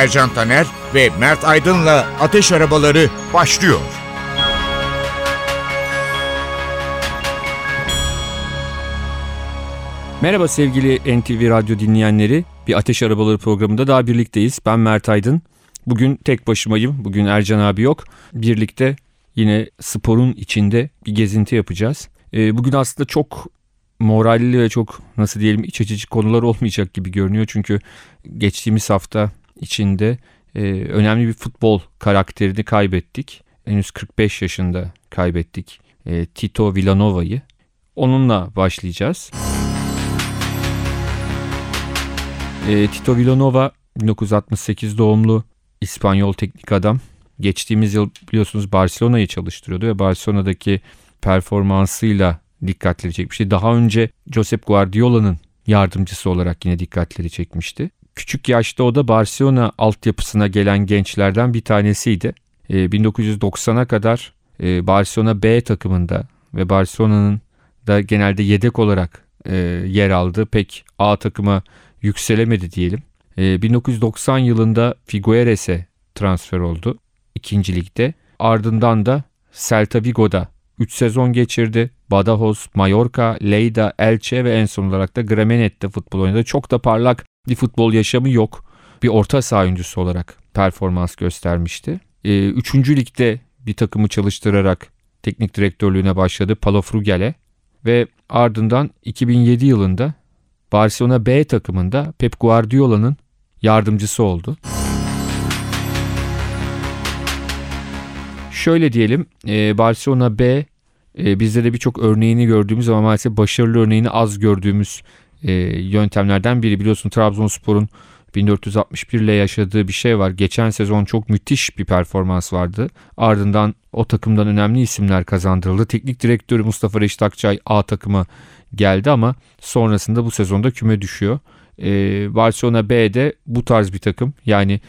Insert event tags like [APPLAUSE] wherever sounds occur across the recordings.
Ercan Taner ve Mert Aydın'la Ateş Arabaları başlıyor. Merhaba sevgili NTV Radyo dinleyenleri. Bir Ateş Arabaları programında daha birlikteyiz. Ben Mert Aydın. Bugün tek başımayım. Bugün Ercan abi yok. Birlikte yine sporun içinde bir gezinti yapacağız. Ee, bugün aslında çok moralli ve çok nasıl diyelim iç açıcı konular olmayacak gibi görünüyor. Çünkü geçtiğimiz hafta içinde e, önemli bir futbol karakterini kaybettik. Henüz 45 yaşında kaybettik e, Tito Villanova'yı. Onunla başlayacağız. E, Tito Villanova 1968 doğumlu İspanyol teknik adam. Geçtiğimiz yıl biliyorsunuz Barcelona'yı çalıştırıyordu ve Barcelona'daki performansıyla dikkatleri çekmişti. Daha önce Josep Guardiola'nın yardımcısı olarak yine dikkatleri çekmişti. Küçük yaşta o da Barcelona altyapısına gelen gençlerden bir tanesiydi. E, 1990'a kadar e, Barcelona B takımında ve Barcelona'nın da genelde yedek olarak e, yer aldı. Pek A takıma yükselemedi diyelim. E, 1990 yılında Figueres'e transfer oldu ikinci ligde. Ardından da Celta Vigo'da 3 sezon geçirdi. Badajoz, Mallorca, Lleida, Elche ve en son olarak da Gramenet'te futbol oynadı. Çok da parlak bir futbol yaşamı yok. Bir orta saha oyuncusu olarak performans göstermişti. E, üçüncü ligde bir takımı çalıştırarak teknik direktörlüğüne başladı Palafrugel'e ve ardından 2007 yılında Barcelona B takımında Pep Guardiola'nın yardımcısı oldu. Şöyle diyelim e, Barcelona B e, bizde de birçok örneğini gördüğümüz ama maalesef başarılı örneğini az gördüğümüz e, yöntemlerden biri. Biliyorsun Trabzonspor'un 1461 ile yaşadığı bir şey var. Geçen sezon çok müthiş bir performans vardı. Ardından o takımdan önemli isimler kazandırıldı. Teknik direktörü Mustafa Reşit Akçay A takıma geldi ama sonrasında bu sezonda küme düşüyor. Ee, Barcelona B'de bu tarz bir takım. Yani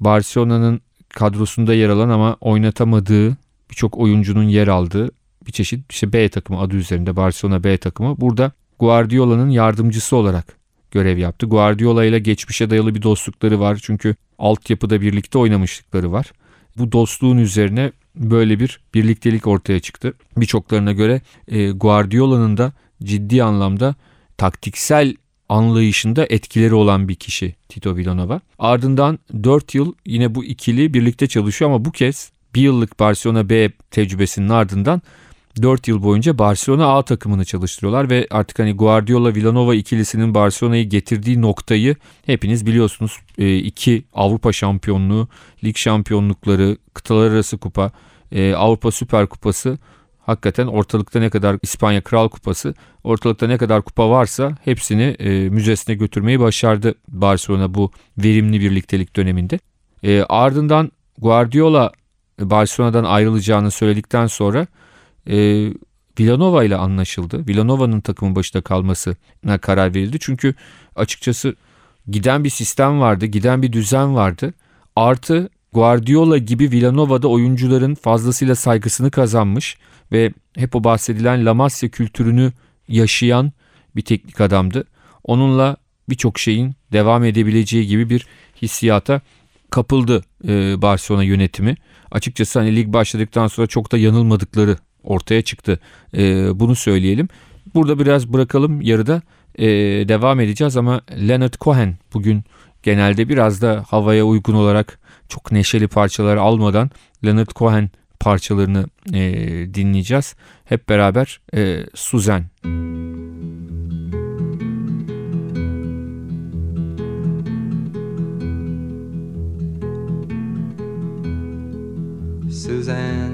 Barcelona'nın kadrosunda yer alan ama oynatamadığı birçok oyuncunun yer aldığı bir çeşit işte B takımı adı üzerinde Barcelona B takımı. Burada Guardiola'nın yardımcısı olarak görev yaptı. Guardiola ile geçmişe dayalı bir dostlukları var. Çünkü altyapıda birlikte oynamışlıkları var. Bu dostluğun üzerine böyle bir birliktelik ortaya çıktı. Birçoklarına göre e, Guardiola'nın da ciddi anlamda taktiksel anlayışında etkileri olan bir kişi Tito Villanova. Ardından 4 yıl yine bu ikili birlikte çalışıyor ama bu kez bir yıllık Barcelona B tecrübesinin ardından 4 yıl boyunca Barcelona A takımını çalıştırıyorlar ve artık hani Guardiola Villanova ikilisinin Barcelona'yı getirdiği noktayı hepiniz biliyorsunuz. E, iki Avrupa şampiyonluğu, lig şampiyonlukları, kıtalar arası kupa, e, Avrupa Süper Kupası hakikaten ortalıkta ne kadar İspanya Kral Kupası ortalıkta ne kadar kupa varsa hepsini e, müzesine götürmeyi başardı Barcelona bu verimli birliktelik döneminde. E, ardından Guardiola Barcelona'dan ayrılacağını söyledikten sonra e, Villanova ile anlaşıldı. Villanova'nın takımın başında kalmasına karar verildi. Çünkü açıkçası giden bir sistem vardı, giden bir düzen vardı. Artı Guardiola gibi Villanova'da oyuncuların fazlasıyla saygısını kazanmış ve hep o bahsedilen La Masia kültürünü yaşayan bir teknik adamdı. Onunla birçok şeyin devam edebileceği gibi bir hissiyata kapıldı e, Barcelona yönetimi. Açıkçası hani lig başladıktan sonra çok da yanılmadıkları ortaya çıktı. E, bunu söyleyelim. Burada biraz bırakalım yarıda e, devam edeceğiz ama Leonard Cohen bugün genelde biraz da havaya uygun olarak çok neşeli parçalar almadan Leonard Cohen parçalarını e, dinleyeceğiz. Hep beraber e, Suzanne. Suzanne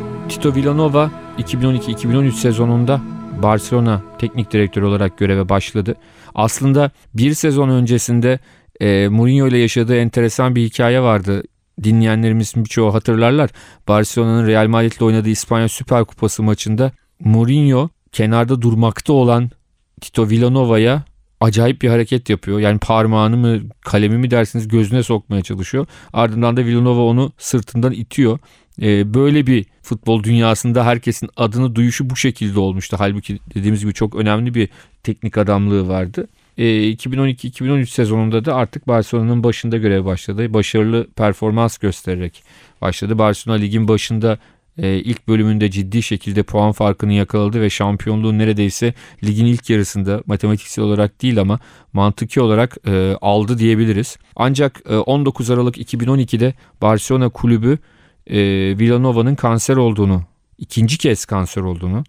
Tito Villanova 2012-2013 sezonunda Barcelona teknik direktörü olarak göreve başladı. Aslında bir sezon öncesinde e, Mourinho ile yaşadığı enteresan bir hikaye vardı. Dinleyenlerimizin birçoğu hatırlarlar. Barcelona'nın Real Madrid ile oynadığı İspanya Süper Kupası maçında Mourinho kenarda durmakta olan Tito Villanova'ya acayip bir hareket yapıyor. Yani parmağını mı kalemi mi dersiniz gözüne sokmaya çalışıyor. Ardından da Villanova onu sırtından itiyor. Ee, böyle bir futbol dünyasında herkesin adını duyuşu bu şekilde olmuştu. Halbuki dediğimiz gibi çok önemli bir teknik adamlığı vardı. Ee, 2012-2013 sezonunda da artık Barcelona'nın başında görev başladı. Başarılı performans göstererek başladı. Barcelona ligin başında e, ilk bölümünde ciddi şekilde puan farkını yakaladı ve şampiyonluğu neredeyse ligin ilk yarısında matematiksel olarak değil ama mantıki olarak e, aldı diyebiliriz. Ancak e, 19 Aralık 2012'de Barcelona kulübü e, Villanova'nın kanser olduğunu, ikinci kez kanser olduğunu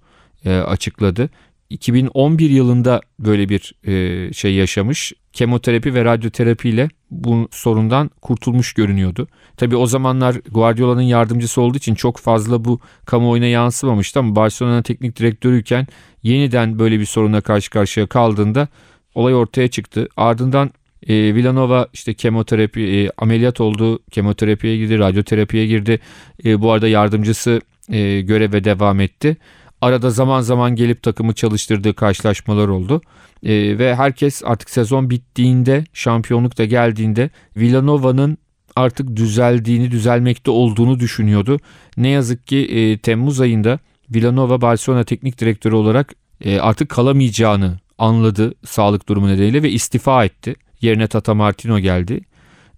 e, açıkladı. 2011 yılında böyle bir e, şey yaşamış. Kemoterapi ve radyoterapi ile bu sorundan kurtulmuş görünüyordu. Tabi o zamanlar Guardiola'nın yardımcısı olduğu için çok fazla bu kamuoyuna yansımamıştı ama Barcelona'nın teknik direktörüyken yeniden böyle bir soruna karşı karşıya kaldığında olay ortaya çıktı. Ardından e, Villanova işte kemoterapi e, ameliyat oldu, kemoterapiye girdi, radyoterapiye girdi. E, bu arada yardımcısı e, göreve devam etti. Arada zaman zaman gelip takımı çalıştırdığı karşılaşmalar oldu. E, ve herkes artık sezon bittiğinde, şampiyonluk da geldiğinde Villanova'nın artık düzeldiğini, düzelmekte olduğunu düşünüyordu. Ne yazık ki e, Temmuz ayında Villanova Barcelona teknik direktörü olarak e, artık kalamayacağını anladı sağlık durumu nedeniyle ve istifa etti. Yerine Tata Martino geldi.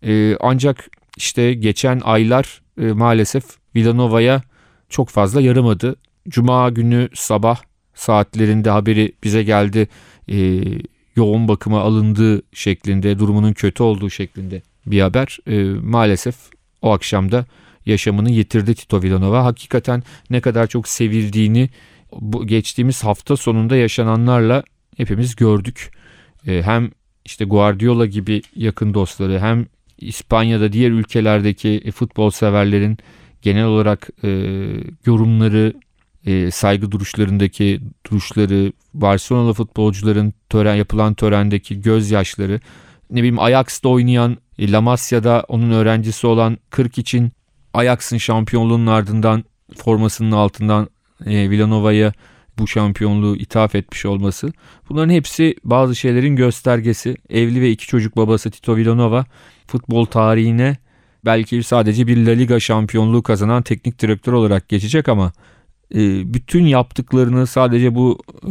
E, ancak işte geçen aylar e, maalesef Villanova'ya çok fazla yaramadı. Cuma günü sabah saatlerinde haberi bize geldi. E, yoğun bakıma alındığı şeklinde, durumunun kötü olduğu şeklinde bir haber. E, maalesef o akşamda yaşamını yitirdi Tito Villanova. Hakikaten ne kadar çok sevildiğini bu geçtiğimiz hafta sonunda yaşananlarla hepimiz gördük. E, hem işte Guardiola gibi yakın dostları hem İspanya'da diğer ülkelerdeki futbol severlerin genel olarak e, yorumları, e, saygı duruşlarındaki duruşları, Barcelona futbolcuların tören yapılan törendeki gözyaşları, ne bileyim Ajax'ta oynayan e, La Masia'da onun öğrencisi olan 40 için Ajax'ın şampiyonluğunun ardından formasının altından e, Villanova'ya bu şampiyonluğu ithaf etmiş olması. Bunların hepsi bazı şeylerin göstergesi. Evli ve iki çocuk babası Tito Villanova futbol tarihine belki sadece bir La Liga şampiyonluğu kazanan teknik direktör olarak geçecek ama e, bütün yaptıklarını sadece bu e,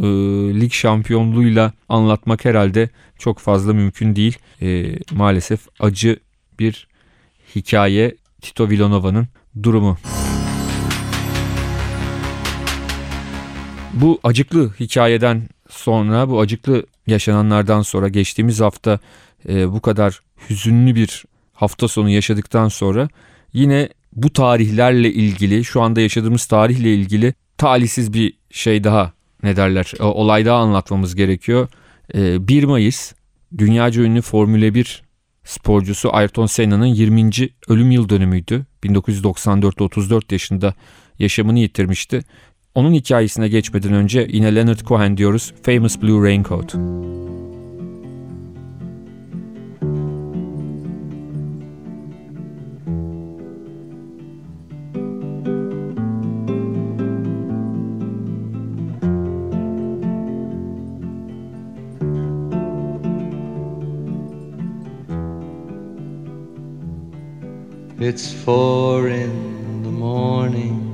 lig şampiyonluğuyla anlatmak herhalde çok fazla mümkün değil. E, maalesef acı bir hikaye Tito Villanova'nın durumu. Bu acıklı hikayeden sonra, bu acıklı yaşananlardan sonra geçtiğimiz hafta e, bu kadar hüzünlü bir hafta sonu yaşadıktan sonra yine bu tarihlerle ilgili, şu anda yaşadığımız tarihle ilgili talihsiz bir şey daha ne derler, olay daha anlatmamız gerekiyor. E, 1 Mayıs dünyaca ünlü Formüle 1 sporcusu Ayrton Senna'nın 20. ölüm yıl dönümüydü. 1994'te 34 yaşında yaşamını yitirmişti. Onun hikayesine geçmeden önce yine Leonard Cohen diyoruz. Famous Blue Raincoat. It's four in the morning,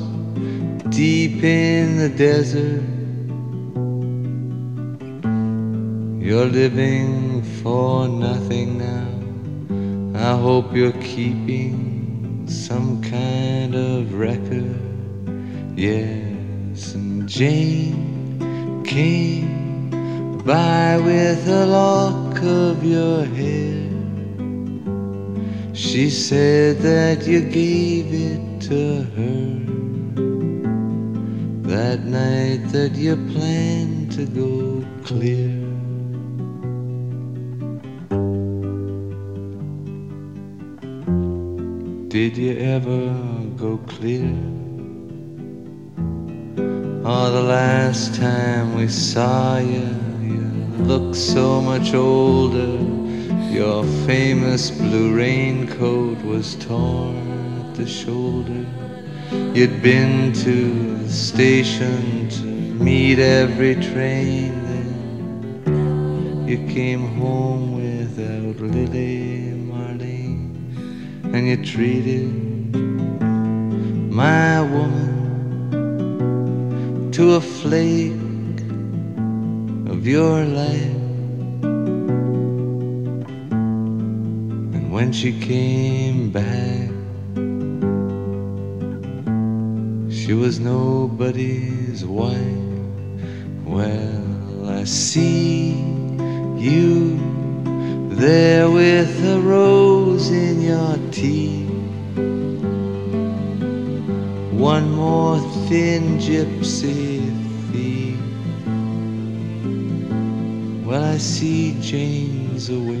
deep in the desert. You're living for nothing now. I hope you're keeping some kind of record. Yes, and Jane came by with a lock of your hair. She said that you gave it to her that night that you planned to go clear. Did you ever go clear? Oh, the last time we saw you, you looked so much older. Your famous blue raincoat was torn at the shoulder. You'd been to the station to meet every train then. You came home without Lily Marlene, and you treated my woman to a flake of your life. And when she came back. She was nobody's wife. Well, I see you there with a rose in your teeth. One more thin gypsy thief. Well, I see Jane's away.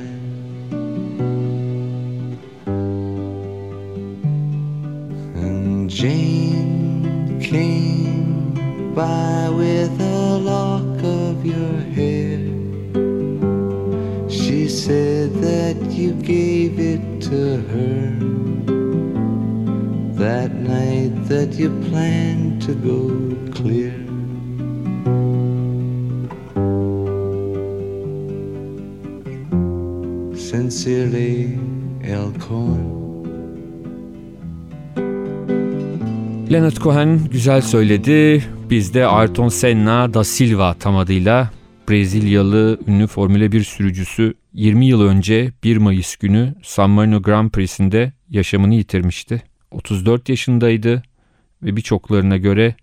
With a lock of your hair. She said that you gave it to her that night that you planned to go clear. Sincerely, L. Cohen. Leonard Cohen güzel söyledi. Biz de Ayrton Senna da Silva tam adıyla Brezilyalı ünlü Formula 1 sürücüsü 20 yıl önce 1 Mayıs günü San Marino Grand Prix'sinde yaşamını yitirmişti. 34 yaşındaydı ve birçoklarına göre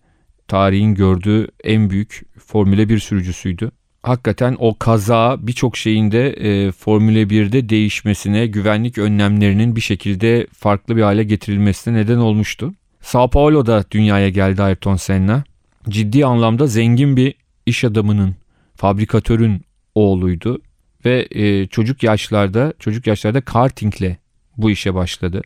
tarihin gördüğü en büyük Formula 1 sürücüsüydü. Hakikaten o kaza birçok şeyin de e, Formula 1'de değişmesine, güvenlik önlemlerinin bir şekilde farklı bir hale getirilmesine neden olmuştu. Sao Paulo'da dünyaya geldi Ayrton Senna. Ciddi anlamda zengin bir iş adamının, fabrikatörün oğluydu ve e, çocuk yaşlarda, çocuk yaşlarda kartingle bu işe başladı.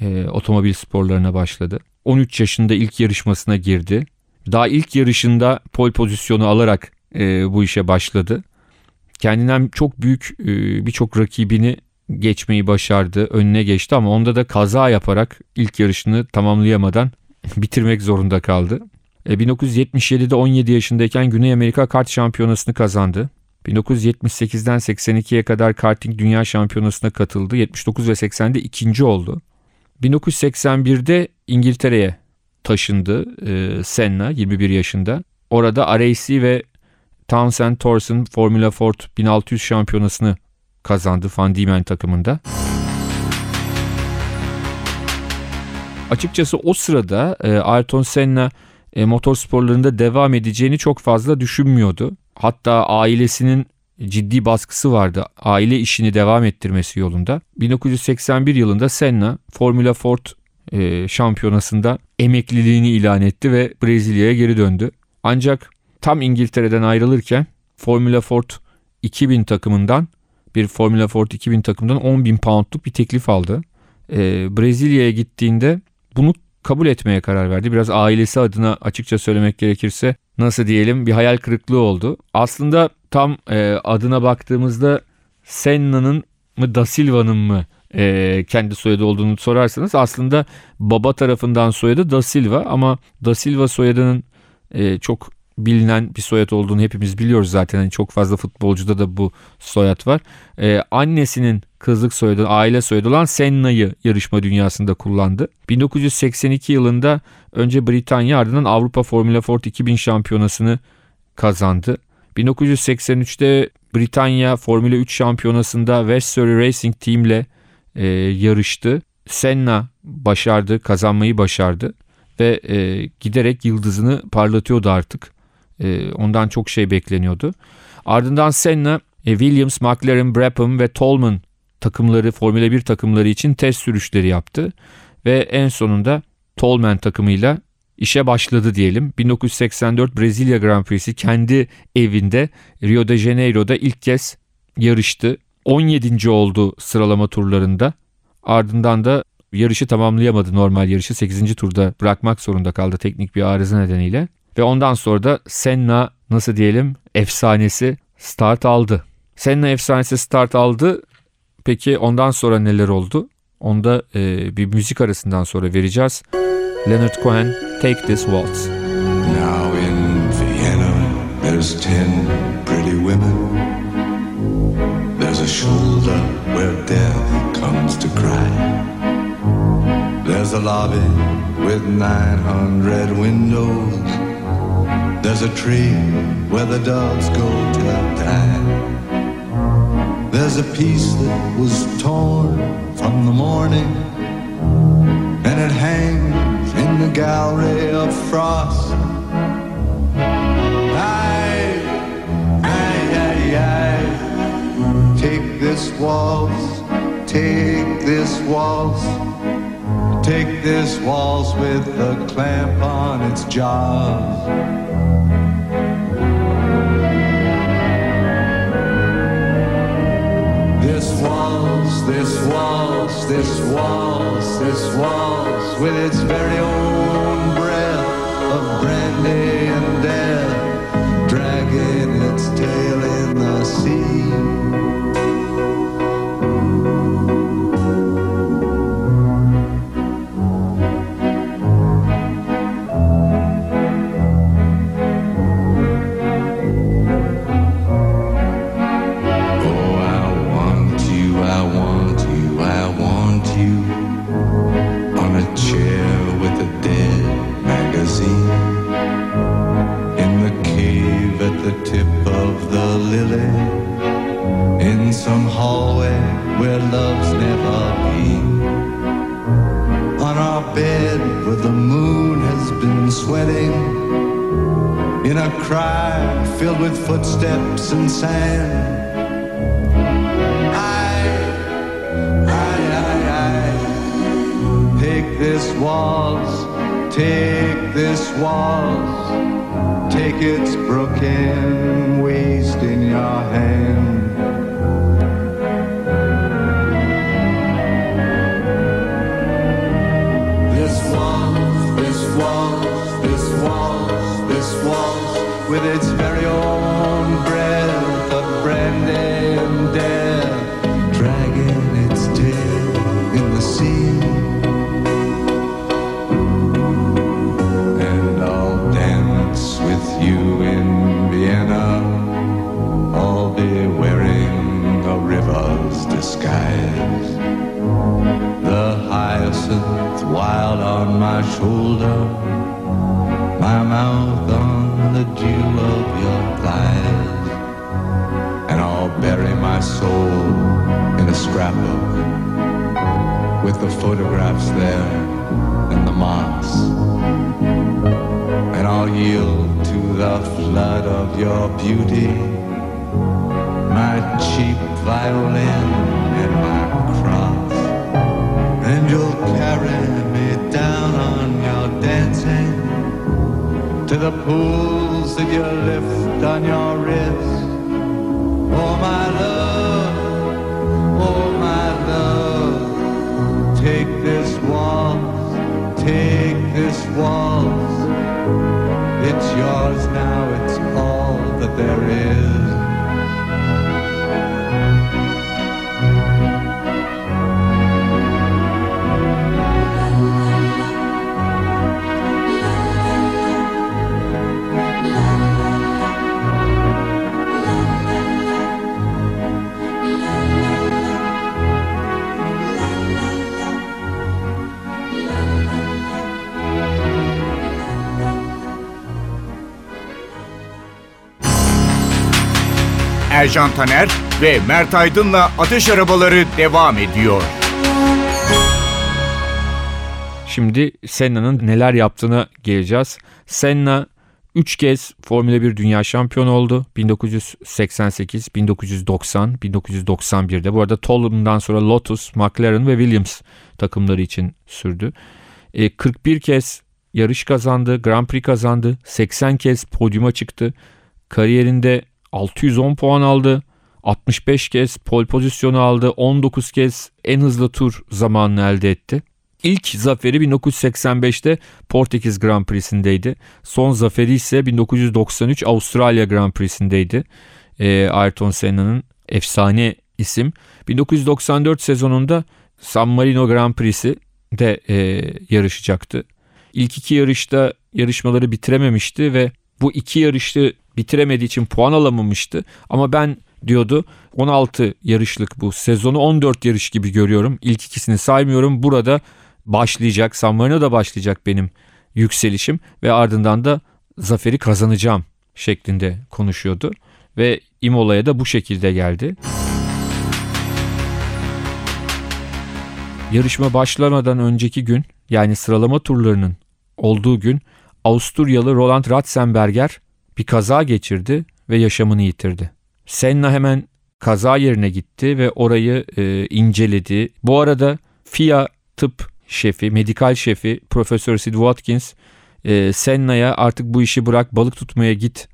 E, otomobil sporlarına başladı. 13 yaşında ilk yarışmasına girdi. Daha ilk yarışında pol pozisyonu alarak e, bu işe başladı. Kendinden çok büyük e, birçok rakibini geçmeyi başardı, önüne geçti ama onda da kaza yaparak ilk yarışını tamamlayamadan [LAUGHS] bitirmek zorunda kaldı. E, 1977'de 17 yaşındayken Güney Amerika kart şampiyonasını kazandı. 1978'den 82'ye kadar karting dünya şampiyonasına katıldı. 79 ve 80'de ikinci oldu. 1981'de İngiltere'ye taşındı e, Senna 21 yaşında. Orada RAC ve Townsend Thorson Formula Ford 1600 şampiyonasını kazandı Van Diemen takımında. Açıkçası o sırada e, Ayrton Senna e, motorsporlarında devam edeceğini çok fazla düşünmüyordu. Hatta ailesinin ciddi baskısı vardı aile işini devam ettirmesi yolunda. 1981 yılında Senna Formula Ford e, şampiyonasında emekliliğini ilan etti ve Brezilya'ya geri döndü. Ancak tam İngiltere'den ayrılırken Formula Ford 2000 takımından bir Formula Ford 2000 takımından 10 bin poundluk bir teklif aldı. E, Brezilya'ya gittiğinde bunu kabul etmeye karar verdi. Biraz ailesi adına açıkça söylemek gerekirse nasıl diyelim bir hayal kırıklığı oldu. Aslında tam e, adına baktığımızda Senna'nın mı Da Silva'nın mı e, kendi soyadı olduğunu sorarsanız aslında baba tarafından soyadı Da Silva ama Da Silva soyadının e, çok bilinen bir soyad olduğunu hepimiz biliyoruz zaten. Yani çok fazla futbolcuda da bu soyad var. Ee, annesinin kızlık soyadı, aile soyadı olan Senna'yı yarışma dünyasında kullandı. 1982 yılında önce Britanya ardından Avrupa Formula Ford 2000 şampiyonasını kazandı. 1983'te Britanya Formula 3 şampiyonasında West Surrey Racing Team ile e, yarıştı. Senna başardı, kazanmayı başardı ve e, giderek yıldızını parlatıyordu artık. E, ondan çok şey bekleniyordu. Ardından Senna, e, Williams, McLaren, Brabham ve Tolman takımları, Formula 1 takımları için test sürüşleri yaptı. Ve en sonunda Tolman takımıyla işe başladı diyelim. 1984 Brezilya Grand Prix'si kendi evinde Rio de Janeiro'da ilk kez yarıştı. 17. oldu sıralama turlarında. Ardından da yarışı tamamlayamadı normal yarışı 8. turda bırakmak zorunda kaldı teknik bir arıza nedeniyle. Ve ondan sonra da Senna nasıl diyelim efsanesi start aldı. Senna efsanesi start aldı. Peki ondan sonra neler oldu? Onda e, bir müzik arasından sonra vereceğiz. Leonard Cohen, Take This Waltz. Now in Vienna there's ten pretty women. There's a shoulder where death comes to cry. There's a lobby with 900 windows. There's a tree where the dogs go to die. There's a piece that was torn from the morning, and it hangs in the gallery of frost. Take this waltz, take this waltz, take this waltz with a clamp on its jaws. This waltz, this waltz, this waltz, this waltz with its very own breath of brandy and death, a cry filled with footsteps and sand Aye, aye, aye, aye. Take this waltz, take this waltz, take its broken in a scrapbook with the photographs there and the moss, and I'll yield to the flood of your beauty, my cheap violin and my cross. And you'll carry me down on your dancing to the pools that you lift on your wrist. Oh, my love, take this waltz. It's yours now, it's all that there is. Ercan Taner ve Mert Aydın'la Ateş Arabaları devam ediyor. Şimdi Senna'nın neler yaptığına geleceğiz. Senna 3 kez Formula 1 Dünya Şampiyonu oldu. 1988, 1990, 1991'de. Bu arada Tolem'dan sonra Lotus, McLaren ve Williams takımları için sürdü. E, 41 kez yarış kazandı, Grand Prix kazandı, 80 kez podyuma çıktı. Kariyerinde 610 puan aldı. 65 kez pol pozisyonu aldı. 19 kez en hızlı tur zamanını elde etti. İlk zaferi 1985'te Portekiz Grand Prix'sindeydi. Son zaferi ise 1993 Avustralya Grand Prix'sindeydi. E, Ayrton Senna'nın efsane isim. 1994 sezonunda San Marino Grand Prix'si de e, yarışacaktı. İlk iki yarışta yarışmaları bitirememişti ve bu iki yarışı bitiremediği için puan alamamıştı. Ama ben diyordu 16 yarışlık bu sezonu 14 yarış gibi görüyorum. İlk ikisini saymıyorum. Burada başlayacak San Marino'da başlayacak benim yükselişim ve ardından da zaferi kazanacağım şeklinde konuşuyordu. Ve Imola'ya da bu şekilde geldi. Yarışma başlamadan önceki gün yani sıralama turlarının olduğu gün Avusturyalı Roland Ratzenberger bir kaza geçirdi ve yaşamını yitirdi. Senna hemen kaza yerine gitti ve orayı e, inceledi. Bu arada FIA tıp şefi, medikal şefi Profesör Sid Watkins e, Senna'ya artık bu işi bırak balık tutmaya git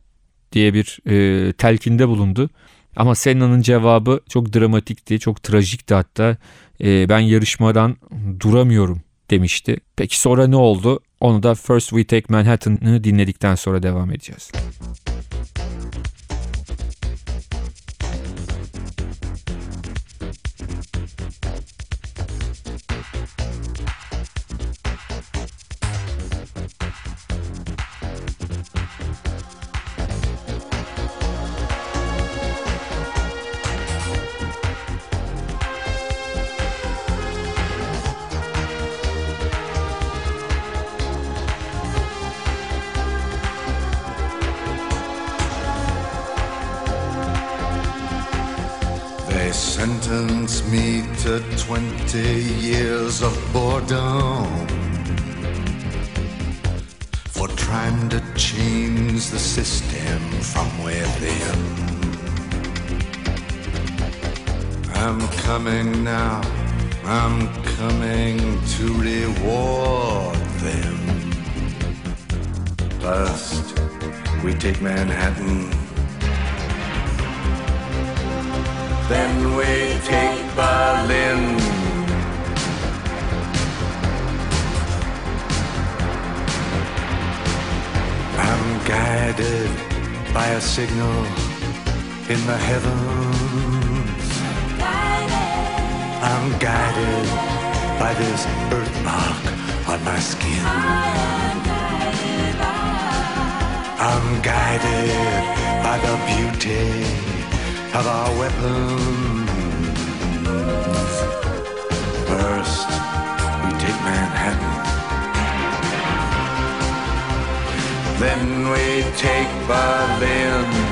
diye bir e, telkinde bulundu. Ama Senna'nın cevabı çok dramatikti, çok trajikti hatta. E, ben yarışmadan duramıyorum demişti. Peki sonra ne oldu? Onu da First We Take Manhattan'ı dinledikten sonra devam edeceğiz. We take Manhattan Then we take Berlin. I'm guided by a signal in the heavens. I'm guided by this birthmark on my skin. I'm guided by the beauty of our weapons. First, we take Manhattan. Then we take Berlin.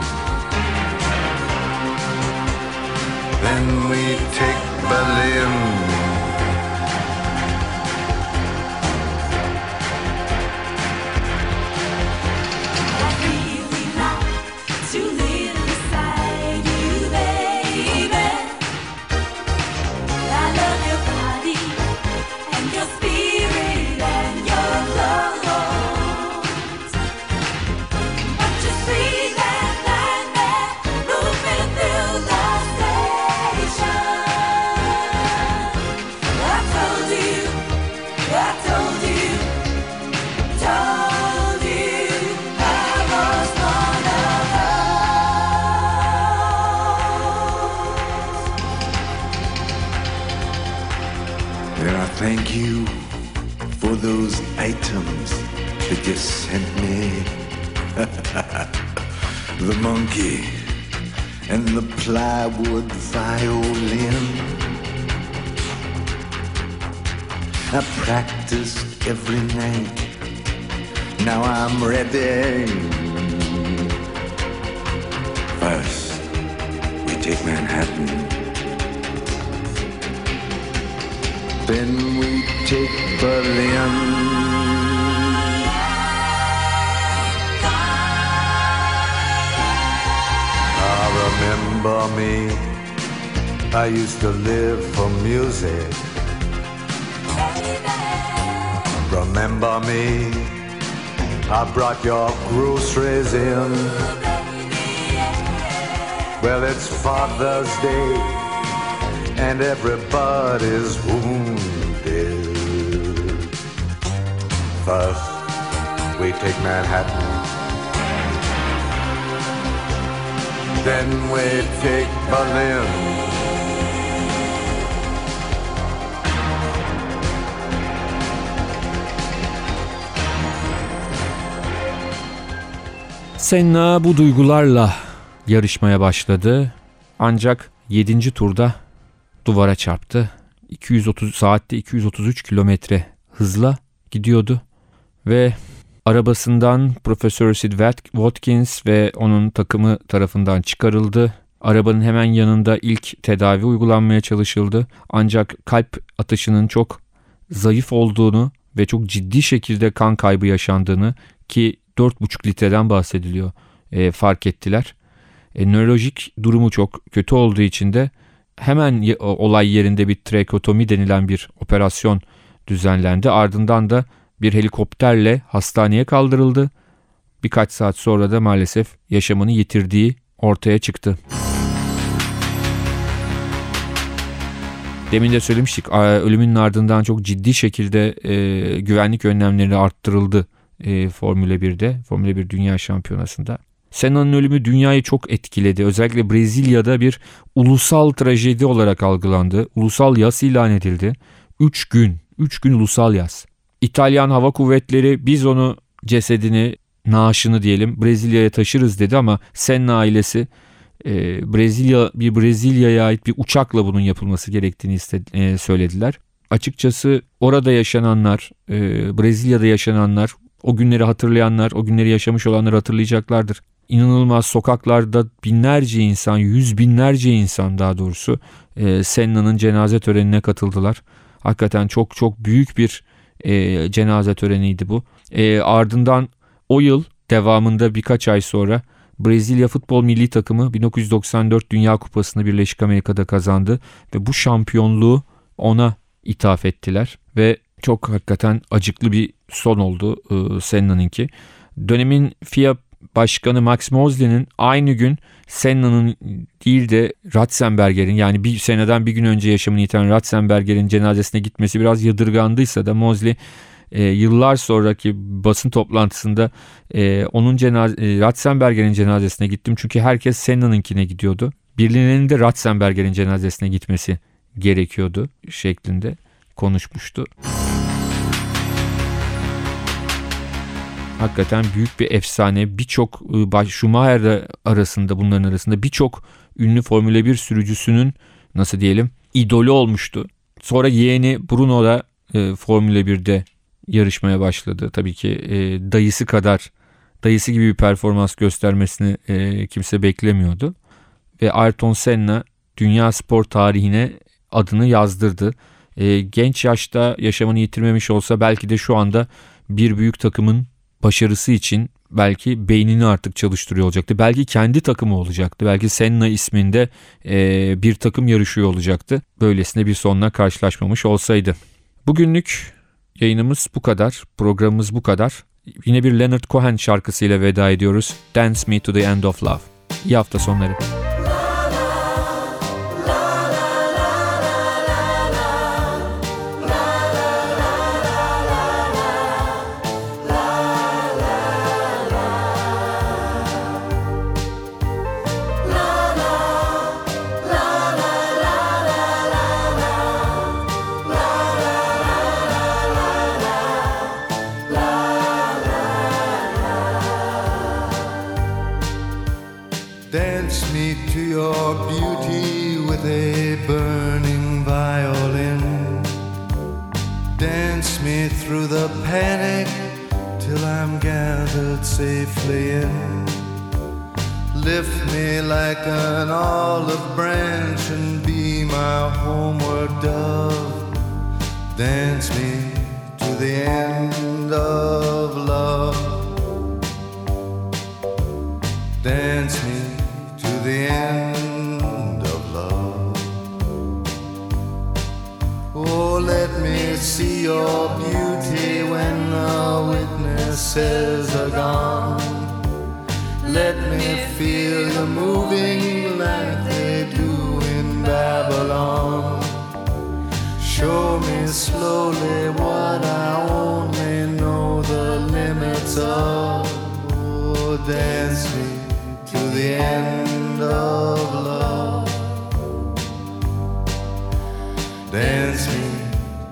We take Berlin. First, we take Manhattan. Then we take Berlin. Ah, remember me. I used to live for music. Remember me. I brought your groceries in. Well, it's Father's Day, and everybody's wounded. First, we take Manhattan. then we take Berlin. Senna bu duygularla yarışmaya başladı. Ancak 7. turda duvara çarptı. 230 saatte 233 kilometre hızla gidiyordu ve Arabasından Profesör Sid Watkins ve onun takımı tarafından çıkarıldı. Arabanın hemen yanında ilk tedavi uygulanmaya çalışıldı. Ancak kalp atışının çok zayıf olduğunu ve çok ciddi şekilde kan kaybı yaşandığını ki 4,5 litreden bahsediliyor e, fark ettiler. E, nörolojik durumu çok kötü olduğu için de hemen olay yerinde bir trakotomi denilen bir operasyon düzenlendi. Ardından da bir helikopterle hastaneye kaldırıldı. Birkaç saat sonra da maalesef yaşamını yitirdiği ortaya çıktı. Demin de söylemiştik ölümünün ardından çok ciddi şekilde e, güvenlik önlemleri arttırıldı e, Formula 1'de, Formula 1 Dünya Şampiyonası'nda. Senna'nın ölümü dünyayı çok etkiledi. Özellikle Brezilya'da bir ulusal trajedi olarak algılandı. Ulusal yas ilan edildi. 3 gün, 3 gün ulusal yas. İtalyan Hava Kuvvetleri biz onu cesedini, naaşını diyelim Brezilya'ya taşırız dedi ama Senna ailesi e, Brezilya bir Brezilya'ya ait bir uçakla bunun yapılması gerektiğini istedi, e, söylediler. Açıkçası orada yaşananlar, e, Brezilya'da yaşananlar, o günleri hatırlayanlar, o günleri yaşamış olanlar hatırlayacaklardır. İnanılmaz sokaklarda binlerce insan, yüz binlerce insan daha doğrusu e, Senna'nın cenaze törenine katıldılar. Hakikaten çok çok büyük bir e, cenaze töreniydi bu. E, ardından o yıl devamında birkaç ay sonra Brezilya futbol milli takımı 1994 Dünya Kupası'nı Birleşik Amerika'da kazandı ve bu şampiyonluğu ona ithaf ettiler ve çok hakikaten acıklı bir son oldu e, Senna'nınki. Dönemin FIA Başkanı Max Mosley'nin aynı gün Senna'nın değil de Ratzenberger'in yani bir seneden bir gün önce yaşamını yitiren Ratzenberger'in cenazesine gitmesi biraz yadırgandıysa da Mosley e, yıllar sonraki basın toplantısında e, onun cenaze, e, Ratzenberger'in cenazesine gittim çünkü herkes Senna'nınkine gidiyordu. Birilerinin de Ratzenberger'in cenazesine gitmesi gerekiyordu şeklinde konuşmuştu. Hakikaten büyük bir efsane. Birçok e, Schumacher arasında bunların arasında birçok ünlü Formula 1 sürücüsünün nasıl diyelim idolü olmuştu. Sonra yeğeni Bruno da e, Formula 1'de yarışmaya başladı. Tabii ki e, dayısı kadar dayısı gibi bir performans göstermesini e, kimse beklemiyordu. Ve Ayrton Senna dünya spor tarihine adını yazdırdı. E, genç yaşta yaşamını yitirmemiş olsa belki de şu anda bir büyük takımın başarısı için belki beynini artık çalıştırıyor olacaktı. Belki kendi takımı olacaktı. Belki Senna isminde e, bir takım yarışıyor olacaktı. Böylesine bir sonla karşılaşmamış olsaydı. Bugünlük yayınımız bu kadar. Programımız bu kadar. Yine bir Leonard Cohen şarkısıyla veda ediyoruz. Dance Me to the End of Love. İyi hafta sonları. it safely in. Lift me like an olive branch and be my homeward dove. Dance me to the end of love. Dance me to the end of love. Oh, let me see your beauty senses are gone. Let me feel you moving like they do in Babylon. Show me slowly what I only know the limits of. Oh, dance me to the end of love. Dance me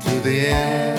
to the end.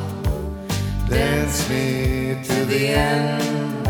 Dance me to the end